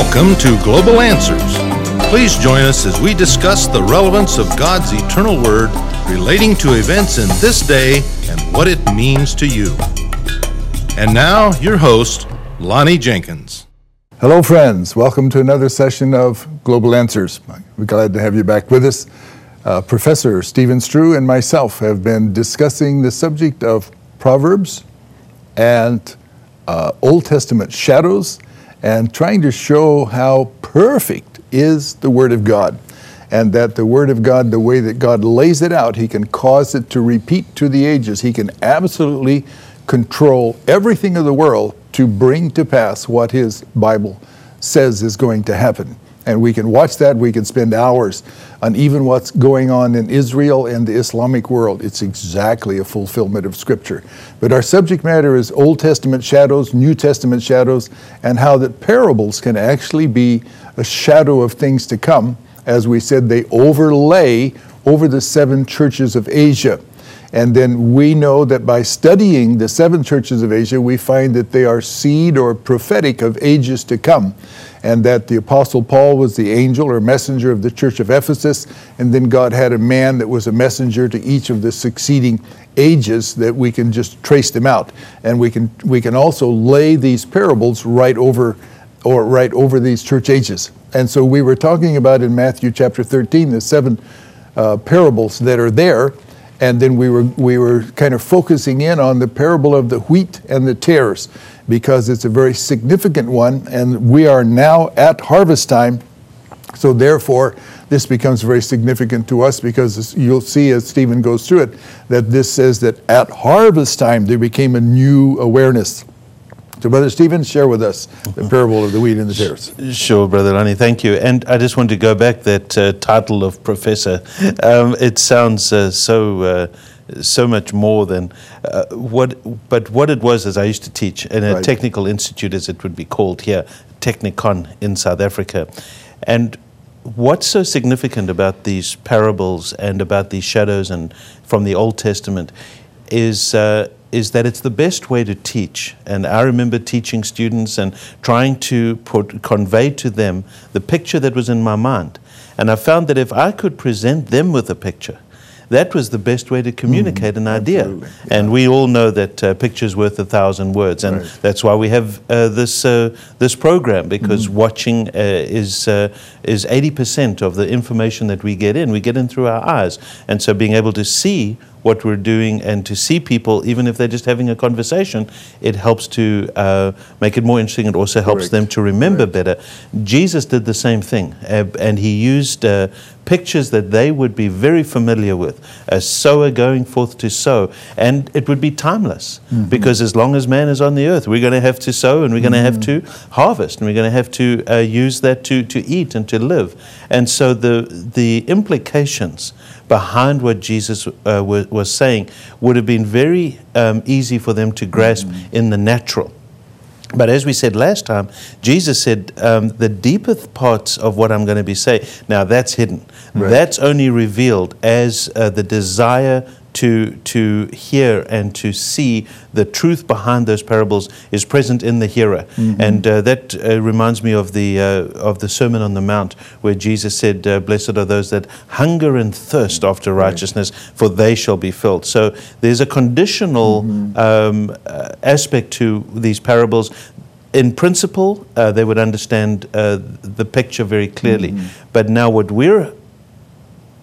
Welcome to Global Answers. Please join us as we discuss the relevance of God's eternal word relating to events in this day and what it means to you. And now, your host, Lonnie Jenkins. Hello, friends. Welcome to another session of Global Answers. We're glad to have you back with us. Uh, Professor Stephen Strew and myself have been discussing the subject of Proverbs and uh, Old Testament shadows and trying to show how perfect is the Word of God. And that the Word of God, the way that God lays it out, He can cause it to repeat to the ages. He can absolutely control everything of the world to bring to pass what His Bible says is going to happen. And we can watch that, we can spend hours on even what's going on in Israel and the Islamic world. It's exactly a fulfillment of Scripture. But our subject matter is Old Testament shadows, New Testament shadows, and how that parables can actually be a shadow of things to come. As we said, they overlay over the seven churches of Asia. And then we know that by studying the seven churches of Asia, we find that they are seed or prophetic of ages to come. And that the Apostle Paul was the angel or messenger of the church of Ephesus. And then God had a man that was a messenger to each of the succeeding ages that we can just trace them out. And we can, we can also lay these parables right over or right over these church ages. And so we were talking about in Matthew chapter 13 the seven uh, parables that are there and then we were we were kind of focusing in on the parable of the wheat and the tares because it's a very significant one and we are now at harvest time. So therefore this becomes very significant to us because you'll see as Stephen goes through it that this says that at harvest time there became a new awareness so, Brother Stephen, share with us the parable of the wheat and the tares. Sure, Brother Lonnie, thank you. And I just want to go back that uh, title of professor. Um, it sounds uh, so. Uh, so much more than uh, what, but what it was as I used to teach in a right. technical institute, as it would be called here, Technikon in South Africa. And what's so significant about these parables and about these shadows and from the Old Testament is uh, is that it's the best way to teach. And I remember teaching students and trying to put, convey to them the picture that was in my mind. And I found that if I could present them with a picture, that was the best way to communicate mm, an idea. Yeah. And we all know that uh, picture's worth a thousand words, and right. that's why we have uh, this uh, this program because mm. watching uh, is uh, is eighty percent of the information that we get in. We get in through our eyes, and so being able to see what we're doing and to see people, even if they're just having a conversation, it helps to uh, make it more interesting. It also helps Correct. them to remember Correct. better. Jesus did the same thing, uh, and he used uh, pictures that they would be very familiar with a sower going forth to sow, and it would be timeless mm-hmm. because as long as man is on the earth, we're going to have to sow and we're going to have to mm-hmm. harvest and we're going to have to uh, use that to, to eat and to live. And so the, the implications behind what Jesus uh, was, was, saying would have been very um, easy for them to grasp mm-hmm. in the natural. But as we said last time, Jesus said um, the deepest parts of what I'm going to be saying, now that's hidden. Right. That's only revealed as uh, the desire to, to hear and to see the truth behind those parables is present in the hearer. Mm-hmm. And uh, that uh, reminds me of the, uh, of the Sermon on the Mount, where Jesus said, uh, Blessed are those that hunger and thirst after righteousness, for they shall be filled. So there's a conditional mm-hmm. um, uh, aspect to these parables in principle, uh, they would understand uh, the picture very clearly. Mm-hmm. But now, what we're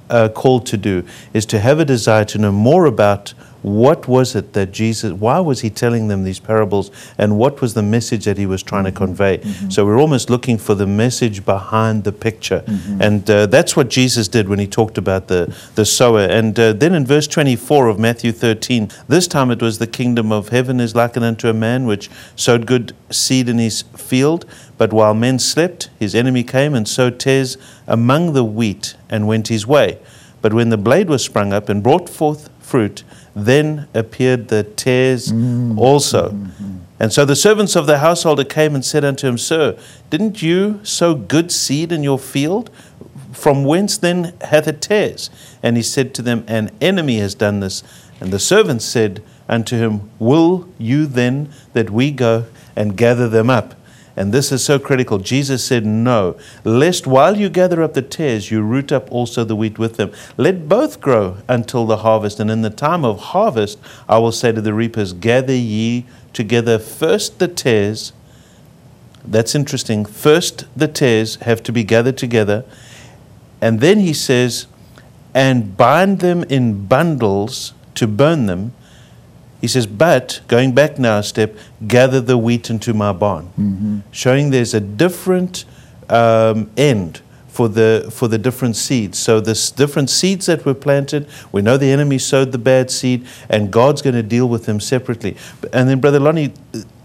uh, called to do is to have a desire to know more about what was it that Jesus, why was he telling them these parables, and what was the message that he was trying to convey? Mm-hmm. So we're almost looking for the message behind the picture. Mm-hmm. And uh, that's what Jesus did when he talked about the, the sower. And uh, then in verse 24 of Matthew 13, this time it was the kingdom of heaven is likened unto a man which sowed good seed in his field. But while men slept, his enemy came and sowed tares among the wheat and went his way. But when the blade was sprung up and brought forth fruit, then appeared the tares mm. also. Mm-hmm. And so the servants of the householder came and said unto him, Sir, didn't you sow good seed in your field? From whence then hath it tares? And he said to them, An enemy has done this. And the servants said unto him, Will you then that we go and gather them up? And this is so critical. Jesus said, No, lest while you gather up the tares, you root up also the wheat with them. Let both grow until the harvest. And in the time of harvest, I will say to the reapers, Gather ye together first the tares. That's interesting. First, the tares have to be gathered together. And then he says, And bind them in bundles to burn them he says, but going back now a step, gather the wheat into my barn, mm-hmm. showing there's a different um, end for the for the different seeds. So this different seeds that were planted, we know the enemy sowed the bad seed, and God's going to deal with them separately. And then, Brother Lonnie,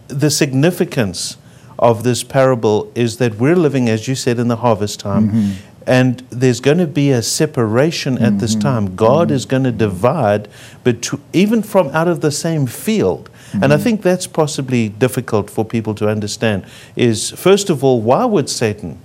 the significance of this parable is that we're living, as you said, in the harvest time. Mm-hmm. And there's going to be a separation at mm-hmm. this time. God mm-hmm. is going to divide, between, even from out of the same field. Mm-hmm. And I mm-hmm. think that's possibly difficult for people to understand. Is first of all, why would Satan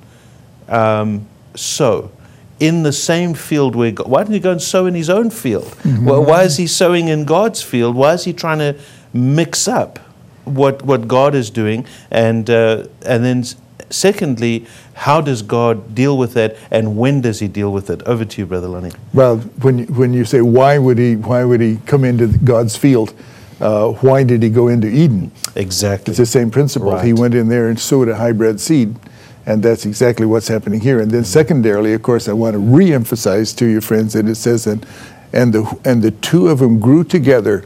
um, sow? in the same field where God, why didn't he go and sow in his own field? Mm-hmm. Well, why is he sowing in God's field? Why is he trying to mix up what what God is doing? And uh, and then secondly, how does God deal with that, and when does He deal with it? Over to you, Brother Lonnie. Well, when you, when you say why would He why would He come into God's field? Uh, why did He go into Eden? Exactly. It's the same principle. Right. He went in there and sowed a hybrid seed. And that's exactly what's happening here. And then, secondarily, of course, I want to re-emphasize to your friends, that it says, "and and the and the two of them grew together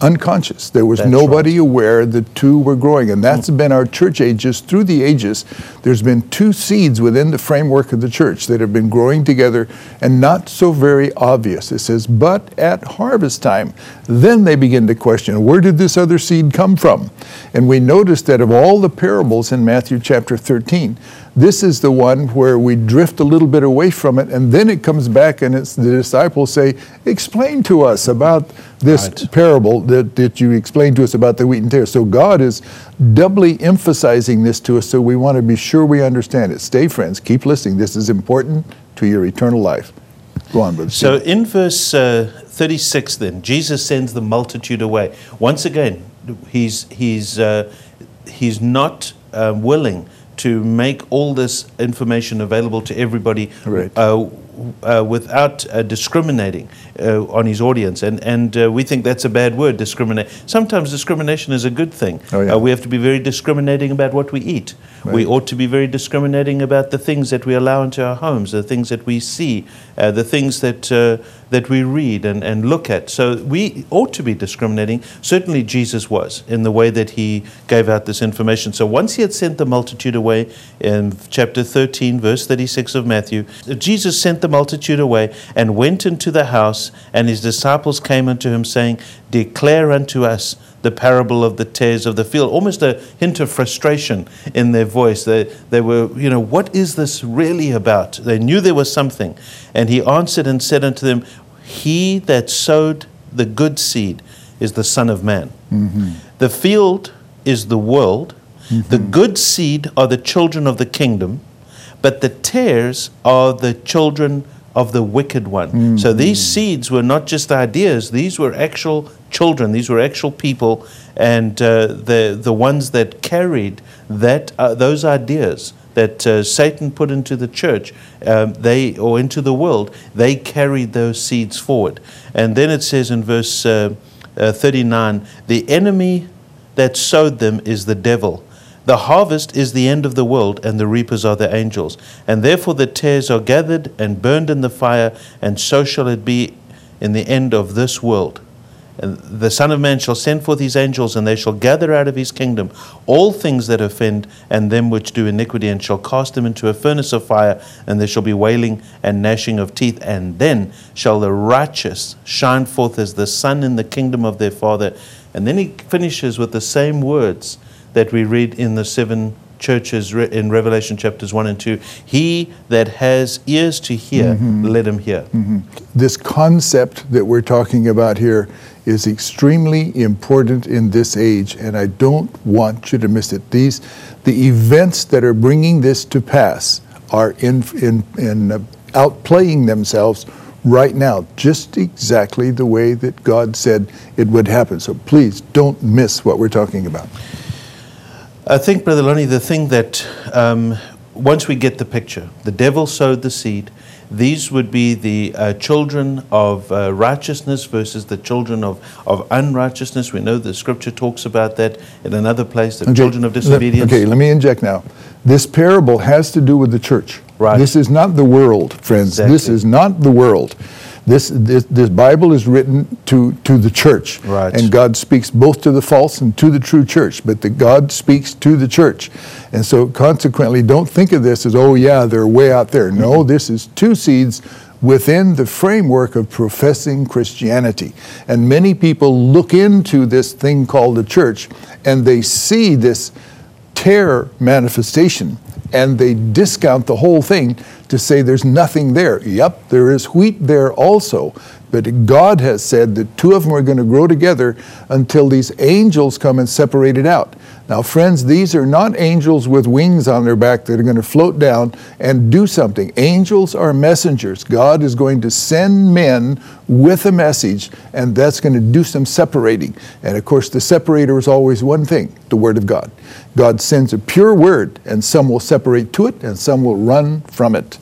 unconscious. There was that's nobody right. aware the two were growing. And that's mm. been our church ages. Through the ages, there's been two seeds within the framework of the church that have been growing together and not so very obvious. It says, but at harvest time, then they begin to question, where did this other seed come from? And we notice that of all the parables in Matthew chapter 13, this is the one where we drift a little bit away from it, and then it comes back, and it's the disciples say, Explain to us about this right. parable that, that you explained to us about the wheat and tares. So God is doubly emphasizing this to us, so we want to be sure we understand it. Stay friends, keep listening. This is important to your eternal life. Go on, brother. So in verse uh, 36, then, Jesus sends the multitude away. Once again, he's, he's, uh, he's not uh, willing to make all this information available to everybody right. uh, uh, without uh, discriminating uh, on his audience. And, and uh, we think that's a bad word, discriminate. Sometimes discrimination is a good thing. Oh, yeah. Uh, we have to be very discriminating about what we eat. Right. We ought to be very discriminating about the things that we allow into our homes, the things that we see, the things that, that we read and, and look at. So we ought to be discriminating. Certainly Jesus was in the way that he gave out this information. So once he had sent the multitude away in chapter 13, verse 36 of Matthew, Jesus sent the the multitude away and went into the house, and his disciples came unto him, saying, Declare unto us the parable of the tares of the field. Almost a hint of frustration in their voice. They, they were, you know, what is this really about? They knew there was something. And he answered and said unto them, He that sowed the good seed is the Son of Man. Mm-hmm. The field is the world. Mm-hmm. The good seed are the children of the kingdom but the tares are the children of the wicked one. Mm-hmm. So these seeds were not just ideas, these were actual children, these were actual people, and uh, the, the ones that carried that, uh, those ideas that uh, Satan put into the church, um, they or into the world, they carried those seeds forward. And then it says in verse uh, uh, 39 the enemy that sowed them is the devil. The harvest is the end of the world, and the reapers are the angels. And therefore the tares are gathered and burned in the fire, and so shall it be in the end of this world. And the Son of Man shall send forth his angels, and they shall gather out of his kingdom all things that offend and them which do iniquity, and shall cast them into a furnace of fire, and there shall be wailing and gnashing of teeth. And then shall the righteous shine forth as the sun in the kingdom of their Father. And then he finishes with the same words that we read in the seven churches in Revelation chapters 1 and 2. He that has ears to hear, mm-hmm. let him hear. Mm-hmm. This concept that we're talking about here is extremely important in this age, and I don't want you to miss it. These, the events that are bringing this to pass are in, in, in uh, outplaying themselves right now, just exactly the way that God said it would happen. So please don't miss what we're talking about. I think, Brother Lonnie, the thing that um, once we get the picture, the devil sowed the seed. These would be the uh, children of uh, righteousness versus the children of, of unrighteousness. We know the scripture talks about that in another place, the Okay, children of disobedience. okay, let me inject now. This parable has to do with the church. Right. This is not the world, friends. This is not the world. This, this, this Bible is written to, to the church. Right. And God speaks both to the false and to the true church, but the God speaks to the church. And so consequently, don't think of this as, oh yeah, they're way out there. No, this is two seeds within the framework of professing Christianity. And many people look into this thing called the church and they see this terror manifestation and they discount the whole thing to say there's nothing there. Yep, there is wheat there also, but God has said that two of them are going to grow together until these angels come and separate it out. Now, friends, these are not angels with wings on their back that are going to float down and do something. Angels are messengers. God is going to send men with a message, and that's going to do some separating. And of course, the separator is always one thing the Word of God. God sends a pure word, and some will separate to it, and some will run from it.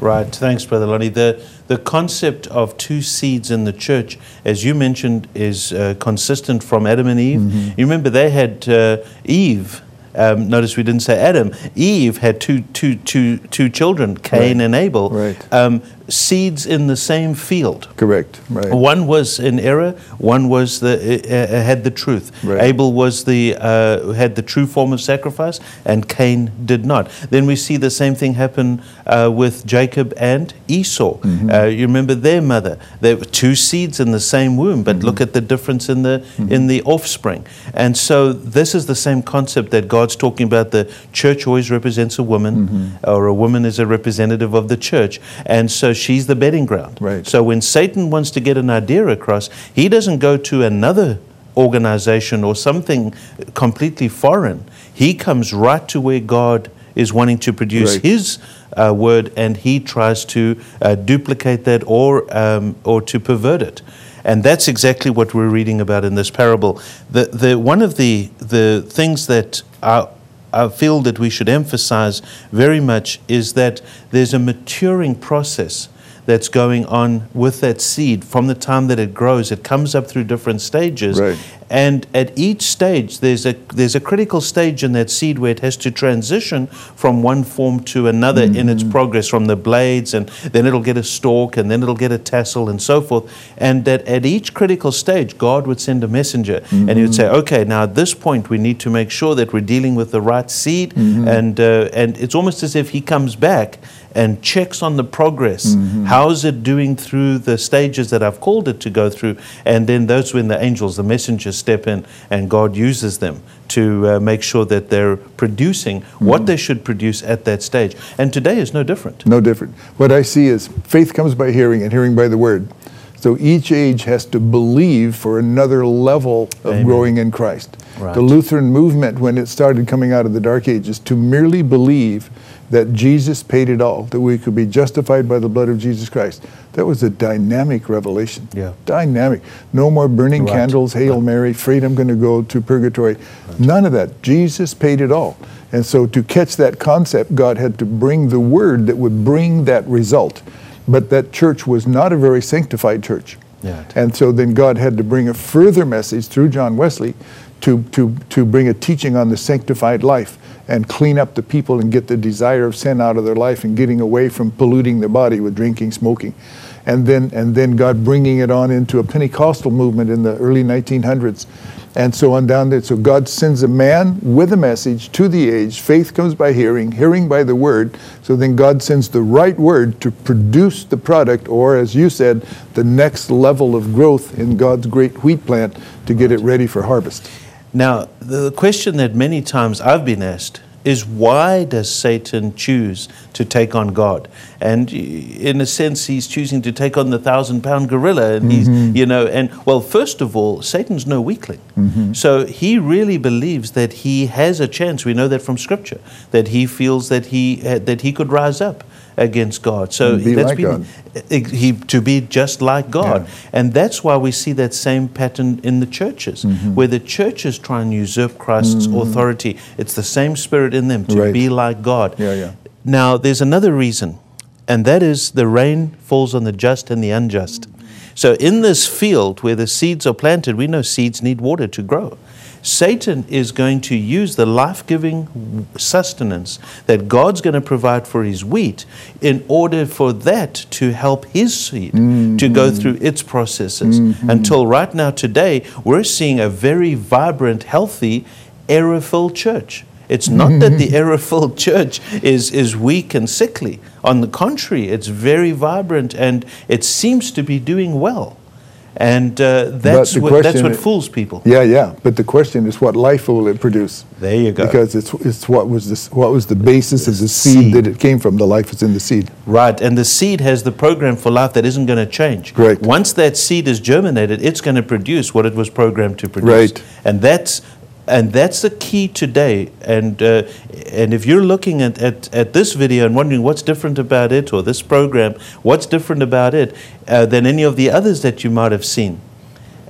Right. Thanks, Brother Lonnie. The, the concept of two seeds in the church, as you mentioned, is uh, consistent from Adam and Eve. You remember they had uh, Eve. Um, notice we didn't say Adam. Eve had two, two, two, two children, Cain Right. and Abel. Right. Um, seeds in the same field. Correct. Right. One was in error. One was the uh, uh, had the truth. Right. Abel was the uh, had the true form of sacrifice, and Cain did not. Then we see the same thing happen uh, with Jacob and Esau. Mm-hmm. Uh, you remember their mother? There were two seeds in the same womb, but Mm-hmm. look at the difference in the in the offspring. And so this is the same concept that God's talking about. The church always represents a woman, Mm-hmm. or a woman is a representative of the church, and so she's the bedding ground. Right. So when Satan wants to get an idea across, he doesn't go to another organization or something completely foreign. He comes right to where God is wanting to produce Right. His uh, word, and he tries to uh, duplicate that or um, or to pervert it. And that's exactly what we're reading about in this parable. The, the, one of the, the things that I, I feel that we should emphasize very much is that there's a maturing process that's going on with that seed from the time that it grows. It comes up through different stages. Right. And at each stage, there's a, there's a critical stage in that seed where it has to transition from one form to another mm-hmm. in its progress, from the blades, and then it'll get a stalk, and then it'll get a tassel, and so forth. And that at each critical stage, God would send a messenger, and He would mm-hmm. say, "Okay, now at this point, we need to make sure that we're dealing with the right seed." Mm-hmm. And uh, and it's almost as if He comes back and checks on the progress. How's it doing through the stages that I've called it to go through? And then those when the angels, the messengers step in and God uses them to uh, make sure that they're producing what they should produce at that stage. And today is no different. No different. What I see is faith comes by hearing and hearing by the word. So each age has to believe for another level of Amen. growing in Christ. Right. The Lutheran movement, when it started coming out of the Dark Ages, to merely believe that Jesus paid it all, that we could be justified by the blood of Jesus Christ. That was a dynamic revelation. Yeah. Dynamic. No more burning Right. candles, Hail Mary, freedom going to go to purgatory. None of that. Jesus paid it all. And so to catch that concept, God had to bring the word that would bring that result. But that church was not a very sanctified church. Yeah. And so then God had to bring a further message through John Wesley to, to, to bring a teaching on the sanctified life and clean up the people and get the desire of sin out of their life and getting away from polluting their body with drinking, smoking. And then, and then God bringing it on into a Pentecostal movement in the early 1900s and so on down there. So God sends a man with a message to the age. Faith comes by hearing, hearing by the word. So then God sends the right word to produce the product, or as you said, the next level of growth in God's great wheat plant to get it ready for harvest. Now, the question that many times I've been asked is why does Satan choose to take on God? And in a sense, he's choosing to take on the thousand pound gorilla. And he's, you know, and well, first of all, Satan's no weakling. So he really believes that he has a chance. We know that from Scripture, that he feels that he, uh, that he could rise up. Against God. So be that's like been, eh, he, to be just like God. Yeah. And that's why we see that same pattern in the churches, Mm-hmm. where the churches try and usurp Christ's authority. It's the same spirit in them to Right. be like God. Yeah, yeah. Now, there's another reason, and that is the rain falls on the just and the unjust. So, in this field where the seeds are planted, we know seeds need water to grow. Satan is going to use the life giving sustenance that God's going to provide for his wheat in order for that to help his seed to go mm-hmm. through its processes. Mm-hmm. Until right now, today, we're seeing a very vibrant, healthy, error filled church. It's not that the error filled church is, is weak and sickly. On the contrary, it's very vibrant and it seems to be doing well. And uh, that's, the what, that's what fools people. Yeah, yeah. But the question is, what life will it produce? There you go. Because it's it's what was this what was the basis of the seed, seed. that it came from. The life is in the seed. Right, and the seed has the program for life that isn't going to change. Right. Once that seed is germinated, it's going to produce what it was programmed to produce. Right. And that's and that's the key today. And uh, and if you're looking at, at, at this video and wondering what's different about it or this program, what's different about it uh, than any of the others that you might have seen,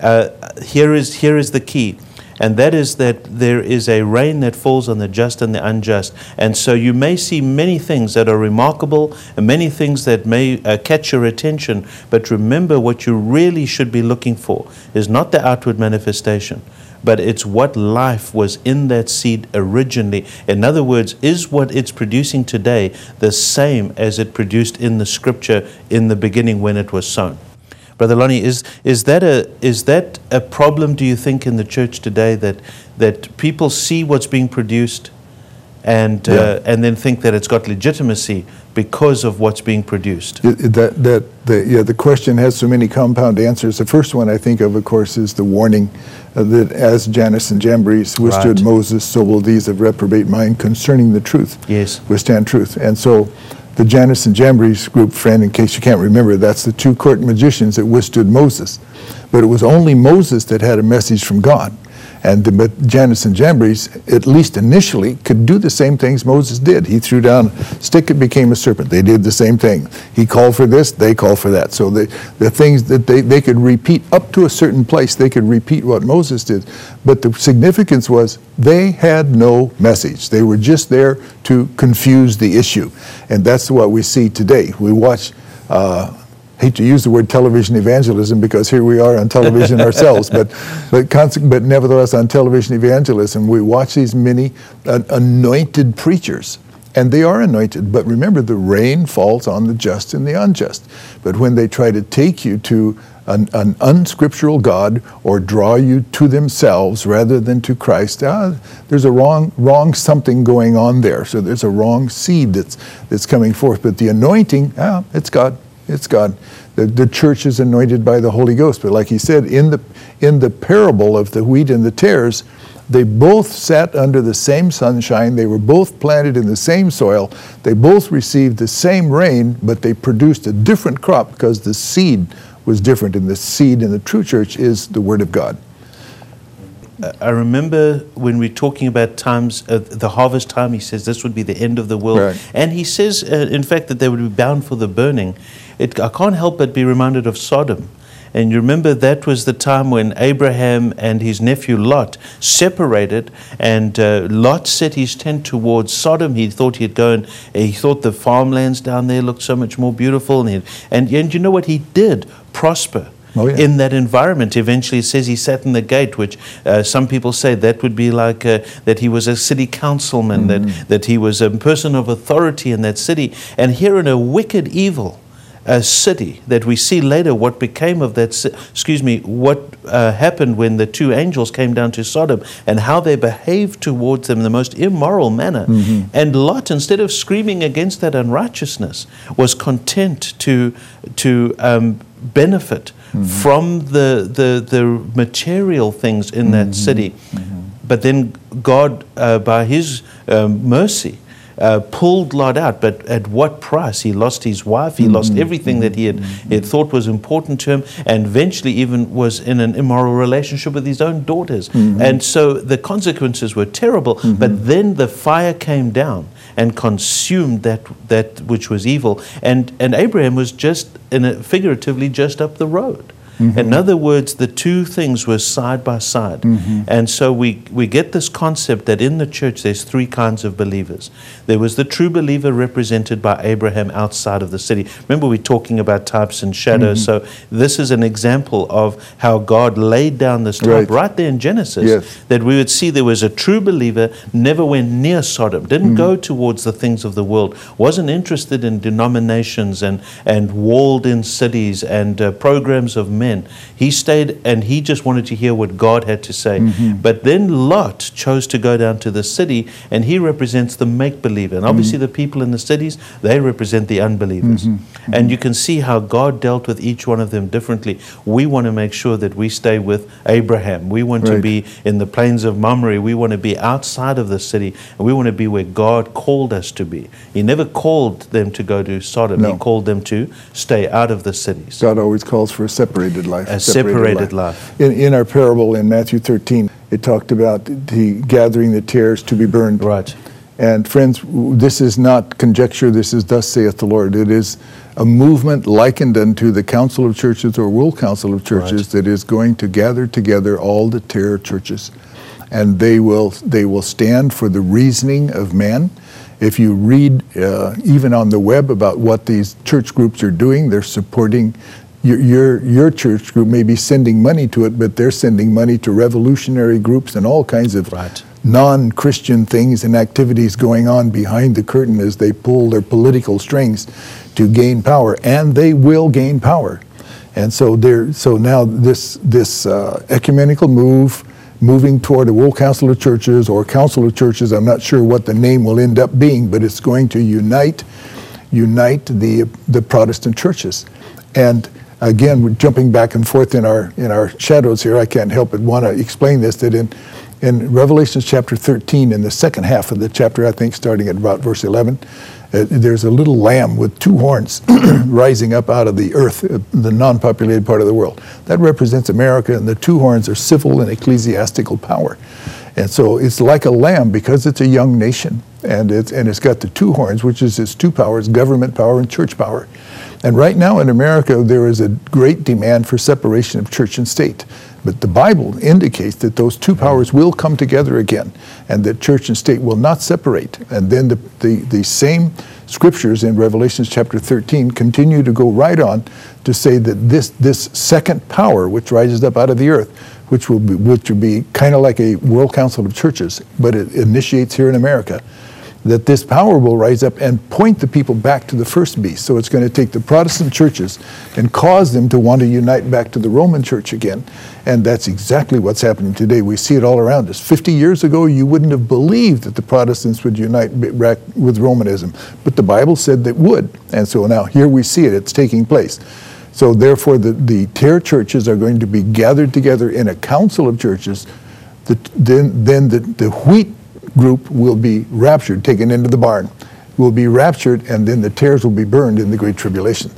uh, here is here is the key. And that is that there is a rain that falls on the just and the unjust. And so you may see many things that are remarkable and many things that may uh, catch your attention. But remember, what you really should be looking for is not the outward manifestation, but it's what life was in that seed originally. In other words, is what it's producing today the same as it produced in the scripture in the beginning when it was sown? Brother Lonnie, is, is, that a, is that a problem, do you think, in the church today that, that people see what's being produced and, uh, and then think that it's got legitimacy because of what's being produced? That that the yeah the question has so many compound answers. The first one I think of, of course, is the warning uh, that as Jannes and Jambres withstood Right. Moses, so will these of reprobate mind concerning the truth. Yes. withstand truth. And so the Jannes and Jambres group, friend, in case you can't remember, that's the two court magicians that withstood Moses. But it was only Moses that had a message from God. And the, but Jannes and Jambres, at least initially, could do the same things Moses did. He threw down a stick, it became a serpent. They did the same thing. He called for this, they called for that. So the, the things that they, they could repeat up to a certain place, they could repeat what Moses did. But the significance was they had no message. They were just there to confuse the issue. And that's what we see today. We watch. Uh, hate to use the word television evangelism because here we are on television ourselves, but but, but nevertheless on television evangelism we watch these many uh, anointed preachers. And they are anointed, but remember the rain falls on the just and the unjust. But when they try to take you to an, an unscriptural God or draw you to themselves rather than to Christ, ah, there's a wrong, wrong something going on there. So there's a wrong seed that's, that's coming forth. But the anointing, ah, it's God. It's God. The, the church is anointed by the Holy Ghost. But like he said, in the, in the parable of the wheat and the tares, they both sat under the same sunshine. They were both planted in the same soil. They both received the same rain, but they produced a different crop because the seed was different. And the seed in the true church is the Word of God. I remember when we're talking about times, uh, the harvest time, he says this would be the end of the world. Right. And he says, uh, in fact, that they would be bound for the burning. It, I can't help but be reminded of Sodom. And you remember that was the time when Abraham and his nephew Lot separated, and uh, Lot set his tent towards Sodom. He thought he'd go and he thought the farmlands down there looked so much more beautiful. And, and, and you know what? He did prosper Oh, yeah. in that environment. Eventually, it says he sat in the gate, which uh, some people say that would be like uh, that he was a city councilman, Mm-hmm. that, that he was a person of authority in that city. And here in a wicked, evil uh, city that we see later what became of that, excuse me, what uh, happened when the two angels came down to Sodom and how they behaved towards them in the most immoral manner. Mm-hmm. And Lot, instead of screaming against that unrighteousness, was content to, to um, benefit from the, the, the material things in that city. But then God, uh, by His um, mercy, uh, pulled Lot out, but at what price? He lost his wife, he mm-hmm. lost everything that he had, he had thought was important to him, and eventually even was in an immoral relationship with his own daughters. Mm-hmm. And so the consequences were terrible, but then the fire came down. and consumed that, that which was evil. And, and Abraham was just, in a, figuratively, just up the road. Mm-hmm. In other words, the two things were side by side. Mm-hmm. And so we, we get this concept that in the church there's three kinds of believers. There was the true believer represented by Abraham outside of the city. Remember, we're talking about types and shadows. Mm-hmm. So this is an example of how God laid down this type right, right there in Genesis yes. that we would see there was a true believer, never went near Sodom, didn't mm-hmm. go towards the things of the world, wasn't interested in denominations and, and walled in cities and uh, programs of men men. He stayed and he just wanted to hear what God had to say. Mm-hmm. But then Lot chose to go down to the city and he represents the make believer. And obviously, mm-hmm. the people in the cities, they represent the unbelievers. Mm-hmm. And you can see how God dealt with each one of them differently. We want to make sure that we stay with Abraham. We want right. to be in the plains of Mamre. We want to be outside of the city. And we want to be where God called us to be. He never called them to go to Sodom, no. He called them to stay out of the cities. God always calls for a separated separated life. A separated, separated life. life. In, in our parable in Matthew 13, it talked about the gathering the tares to be burned. Right. And friends, this is not conjecture, this is thus saith the Lord. It is a movement likened unto the Council of Churches or World Council of Churches right. that is going to gather together all the tare churches. And they will, they will stand for the reasoning of man. If you read uh, even on the web about what these church groups are doing, they're supporting your, your, your church group may be sending money to it, but they're sending money to revolutionary groups and all kinds of right. non Christian things and activities going on behind the curtain as they pull their political strings to gain power. And they will gain power. And so, there, so now this, this uh, ecumenical move, moving toward a World Council of Churches or Council of Churches, I'm not sure what the name will end up being, but it's going to unite, unite the, the Protestant churches. And again, we're jumping back and forth in our in our shadows here. I can't help but want to explain this that in in Revelation chapter 13, in the second half of the chapter, I think starting at about verse 11, uh, there's a little lamb with two horns rising up out of the earth, uh, the non populated part of the world. That represents America, and the two horns are civil and ecclesiastical power. And so it's like a lamb because it's a young nation, and it's, and it's got the two horns, which is its two powers government power and church power. And right now in America, there is a great demand for separation of church and state. But the Bible indicates that those two powers will come together again and that church and state will not separate. And then the, the, the same scriptures in Revelation chapter 13 continue to go right on to say that this, this second power, which rises up out of the earth, which will be, which will be kind of like a world council of churches, but it initiates here in America that this power will rise up and point the people back to the first beast. So it's going to take the Protestant churches and cause them to want to unite back to the Roman church again. And that's exactly what's happening today. We see it all around us. 50 years ago, you wouldn't have believed that the Protestants would unite back with Romanism, but the Bible said that would. And so now here we see it, it's taking place. So therefore, the, the tare churches are going to be gathered together in a council of churches. The, then, then the, the wheat group will be raptured, taken into the barn, will be raptured, and then the tares will be burned in the Great Tribulation.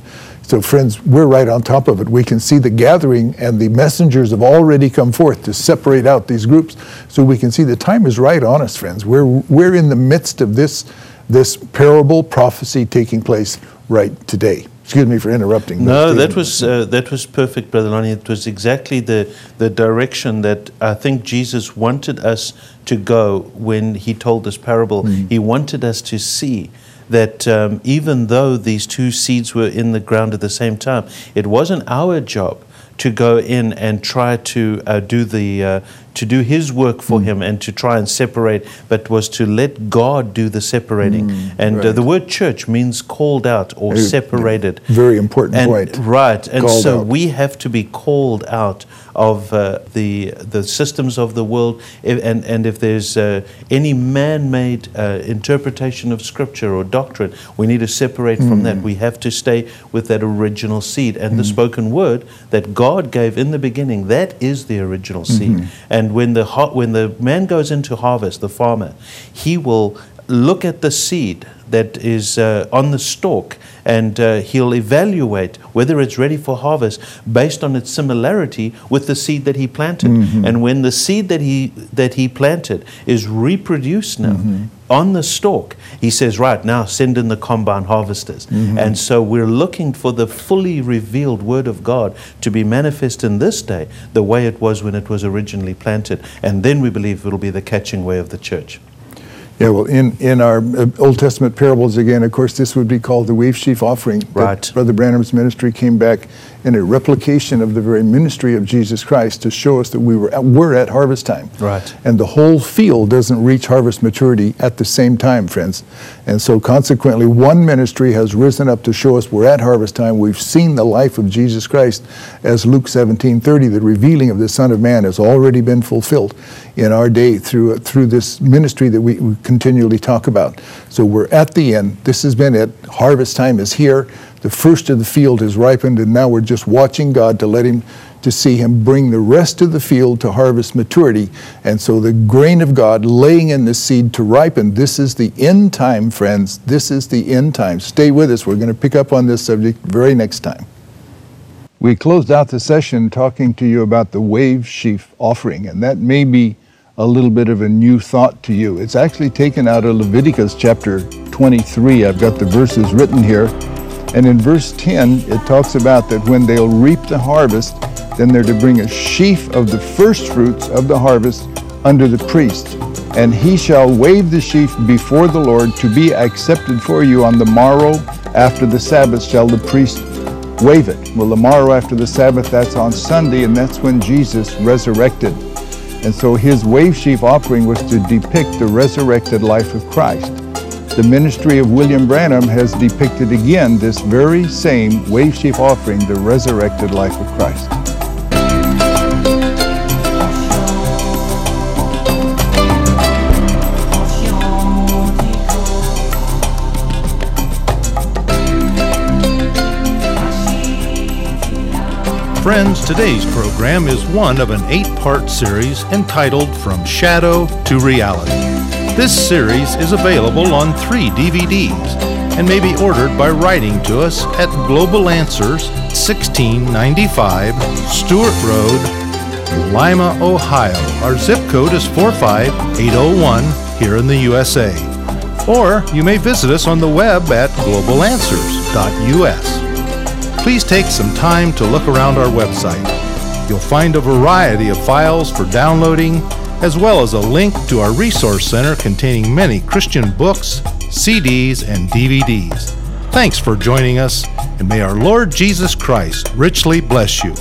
So, friends, we're right on top of it. We can see the gathering, and the messengers have already come forth to separate out these groups. So we can see the time is right on us, friends. We're, we're in the midst of this, this parable prophecy taking place right today. Excuse me for interrupting. No, that was uh, that was perfect, Brother Lonnie. It was exactly the the direction that I think Jesus wanted us to go when he told this parable. Mm. He wanted us to see that um, even though these two seeds were in the ground at the same time, it wasn't our job to go in and try to uh, do the uh, to do his work for mm. him and to try and separate, but was to let God do the separating. Mm, and right. uh, the word church means called out or very, separated. Very important and, point. Right. And called so out. we have to be called out of uh, the the systems of the world, if, and and if there's uh, any man-made uh, interpretation of Scripture or doctrine, we need to separate mm. from that. Mm. We have to stay with that original seed and mm. the spoken word that God gave in the beginning. That is the original seed, mm-hmm. And when the when the man goes into harvest, the farmer, he will look at the seed that is uh, on the stalk and uh, he'll evaluate whether it's ready for harvest based on its similarity with the seed that he planted. Mm-hmm. And when the seed that he that he planted is reproduced now, mm-hmm. on the stalk, he says, Right, now send in the combine harvesters. And so we're looking for the fully revealed Word of God to be manifest in this day the way it was when it was originally planted. And then we believe it'll be the catching way of the church. Yeah, well, in, in our uh, Old Testament parables, again, of course, this would be called the wave sheaf offering. But Right. Brother Branham's ministry came back in a replication of the very ministry of Jesus Christ to show us that we were at, we're at harvest time. Right. And the whole field doesn't reach harvest maturity at the same time, friends. And so, consequently, one ministry has risen up to show us we're at harvest time. We've seen the life of Jesus Christ, as Luke 17:30, the revealing of the Son of Man has already been fulfilled in our day through through this ministry that we, we continually talk about. So we're at the end. This has been it. Harvest time is here. The first of the field has ripened, and now we're just watching God to let Him to see Him bring the rest of the field to harvest maturity. And so the grain of God laying in the seed to ripen. This is the end time, friends. This is the end time. Stay with us. We're going to pick up on this subject very next time. We closed out the session talking to you about the wave sheaf offering, and that may be a little bit of a new thought to you. It's actually taken out of Leviticus chapter 23. I've got the verses written here. And in verse 10, it talks about that when they'll reap the harvest, then they're to bring a sheaf of the first fruits of the harvest under the priest. And he shall wave the sheaf before the Lord to be accepted for you on the morrow after the Sabbath shall the priest wave it. Well, the morrow after the Sabbath, that's on Sunday, and that's when Jesus resurrected. And so his wave sheaf offering was to depict the resurrected life of Christ. The ministry of William Branham has depicted again this very same wave sheaf offering, the resurrected life of Christ. Friends, today's program is one of an eight part series entitled From Shadow to Reality. This series is available on three DVDs and may be ordered by writing to us at Global Answers, 1695 Stewart Road, Lima, Ohio. Our zip code is 45801 here in the USA. Or you may visit us on the web at globalanswers.us please take some time to look around our website. You'll find a variety of files for downloading, as well as a link to our resource center containing many Christian books, CDs, and DVDs. Thanks for joining us, and may our Lord Jesus Christ richly bless you.